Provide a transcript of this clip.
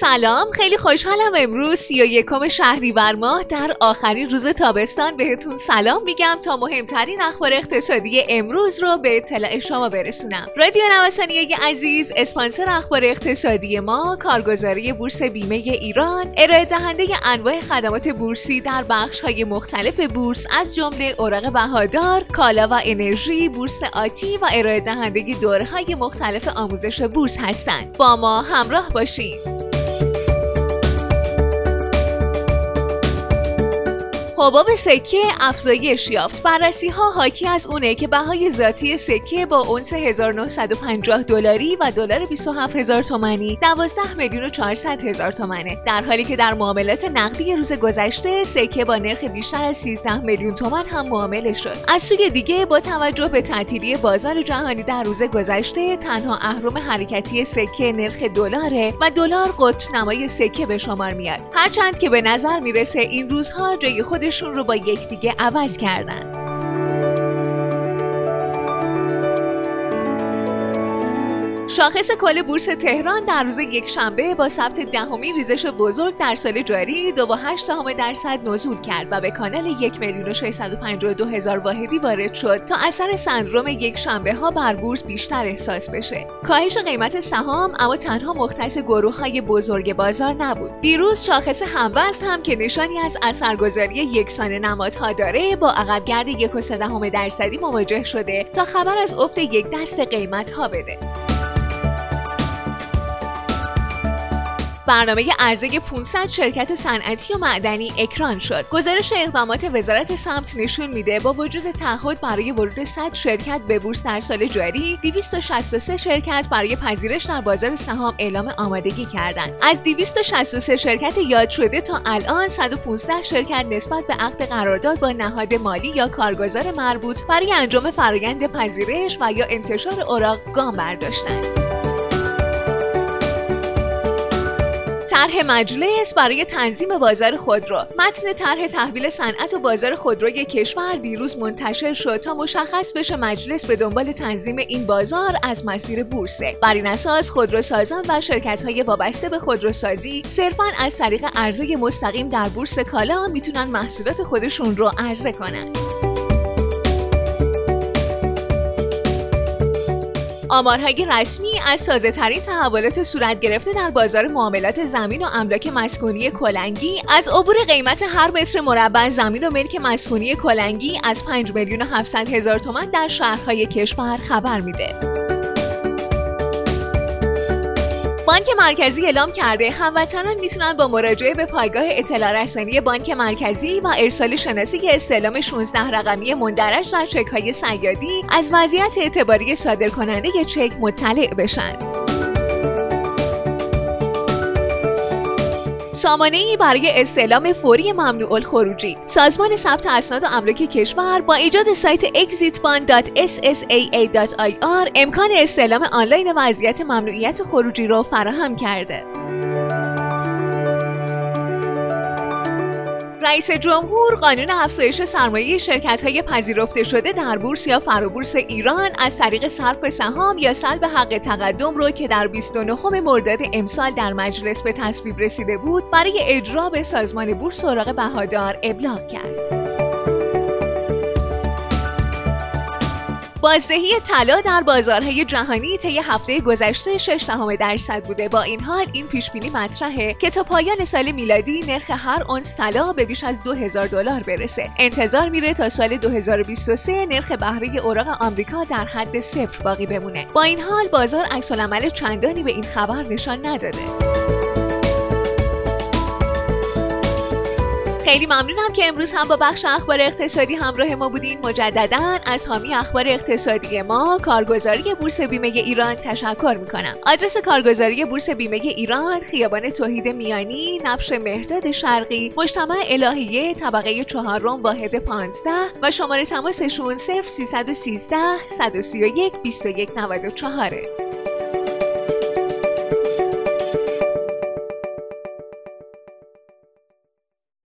سلام خیلی خوشحالم امروز و یکم شهریور ماه در آخرین روز تابستان بهتون سلام میگم تا مهمترین اخبار اقتصادی امروز رو به اطلاع شما برسونم. رادیو نوسانی عزیز اسپانسر اخبار اقتصادی ما کارگزاری بورس بیمه ایران ارائه دهنده انواع خدمات بورسی در بخش های مختلف بورس از جمله اوراق بهادار کالا و انرژی بورس آتی و ارائه دهنده دوره های مختلف آموزش بورس هستند. با ما همراه باشید حباب سکه افزایش یافت. بررسی ها حاکی از اونه که بهای ذاتی سکه با اونس 1950 دلاری و دلار 27000 تومانی 12 میلیون و 400 هزار تومنه. در حالی که در معاملات نقدی روز گذشته سکه با نرخ بیشتر از 13 میلیون تومان هم معامله شد. از سوی دیگه با توجه به تعطیلی بازار جهانی در روز گذشته تنها اهرم حرکتی سکه نرخ دلاره و دلار قطب نمای سکه به شمار میاد. هرچند که به نظر می‌رسه این روزها جای خود خودشون رو با یکدیگه عوض کردن. شاخص کل بورس تهران در روز یک شنبه با ثبت دهمین ریزش بزرگ در سال جاری دو با هشت درصد نزول کرد و به کانال یک میلیون و هزار واحدی وارد شد تا اثر سندروم یک شنبه ها بر بورس بیشتر احساس بشه. کاهش قیمت سهام اما تنها مختص گروه های بزرگ بازار نبود. دیروز شاخص همبست هم که نشانی از اثرگذاری یکسان نمادها داره با عقبگرد یک و درصدی مواجه شده تا خبر از افت یک دست قیمت ها بده. برنامه ارزی 500 شرکت صنعتی و معدنی اکران شد. گزارش اقدامات وزارت سمت نشون میده با وجود تعهد برای ورود 100 شرکت به بورس در سال جاری، 263 شرکت برای پذیرش در بازار سهام اعلام آمادگی کردند. از 263 شرکت یاد شده تا الان 115 شرکت نسبت به عقد قرارداد با نهاد مالی یا کارگزار مربوط برای انجام فرایند پذیرش و یا انتشار اوراق گام برداشتند. طرح مجلس برای تنظیم بازار خودرو متن طرح تحویل صنعت و بازار خودروی کشور دیروز منتشر شد تا مشخص بشه مجلس به دنبال تنظیم این بازار از مسیر بورسه بر این اساس خودروسازان و شرکت های وابسته به خودروسازی صرفا از طریق عرضه مستقیم در بورس کالا می‌تونن محصولات خودشون رو عرضه کنند آمارهای رسمی از تازه ترین تحولات صورت گرفته در بازار معاملات زمین و املاک مسکونی کلنگی از عبور قیمت هر متر مربع زمین و ملک مسکونی کلنگی از 5 میلیون و 700 هزار تومان در شهرهای کشور خبر میده. بانک مرکزی اعلام کرده هموطنان می‌تونن با مراجعه به پایگاه اطلاع رسانی بانک مرکزی و ارسال شناسی استعلام 16 رقمی مندرج در چک های سیادی از وضعیت اعتباری صادر کننده چک مطلع بشن. سامانه ای برای استعلام فوری ممنوع الخروجی سازمان ثبت اسناد و املاک کشور با ایجاد سایت exitban.ssaa.ir امکان استعلام آنلاین وضعیت ممنوعیت خروجی را فراهم کرده. رئیس جمهور قانون افزایش سرمایه شرکت های پذیرفته شده در بورس یا فرابورس ایران از طریق صرف سهام یا سلب حق تقدم رو که در 29 مرداد امسال در مجلس به تصویب رسیده بود برای اجرا به سازمان بورس اوراق بهادار ابلاغ کرد. بازدهی طلا در بازارهای جهانی طی هفته گذشته 6 درصد بوده. با این حال این پیش بینی مطرحه که تا پایان سال میلادی نرخ هر اونس طلا به بیش از 2000 دلار برسه. انتظار میره تا سال 2023 نرخ بهره اوراق آمریکا در حد صفر باقی بمونه. با این حال بازار عکس چندانی به این خبر نشان نداده. خیلی ممنونم که امروز هم با بخش اخبار اقتصادی همراه ما بودین. مجددا از حامی اخبار اقتصادی ما کارگزاری بورس بیمه ایران تشکر می‌کنم. آدرس کارگزاری بورس بیمه ایران خیابان توحید میانی نبش مهرداد شرقی مجتمع الهیه طبقه چهارم واحد 15 و شماره تماسشون 0313 131 2194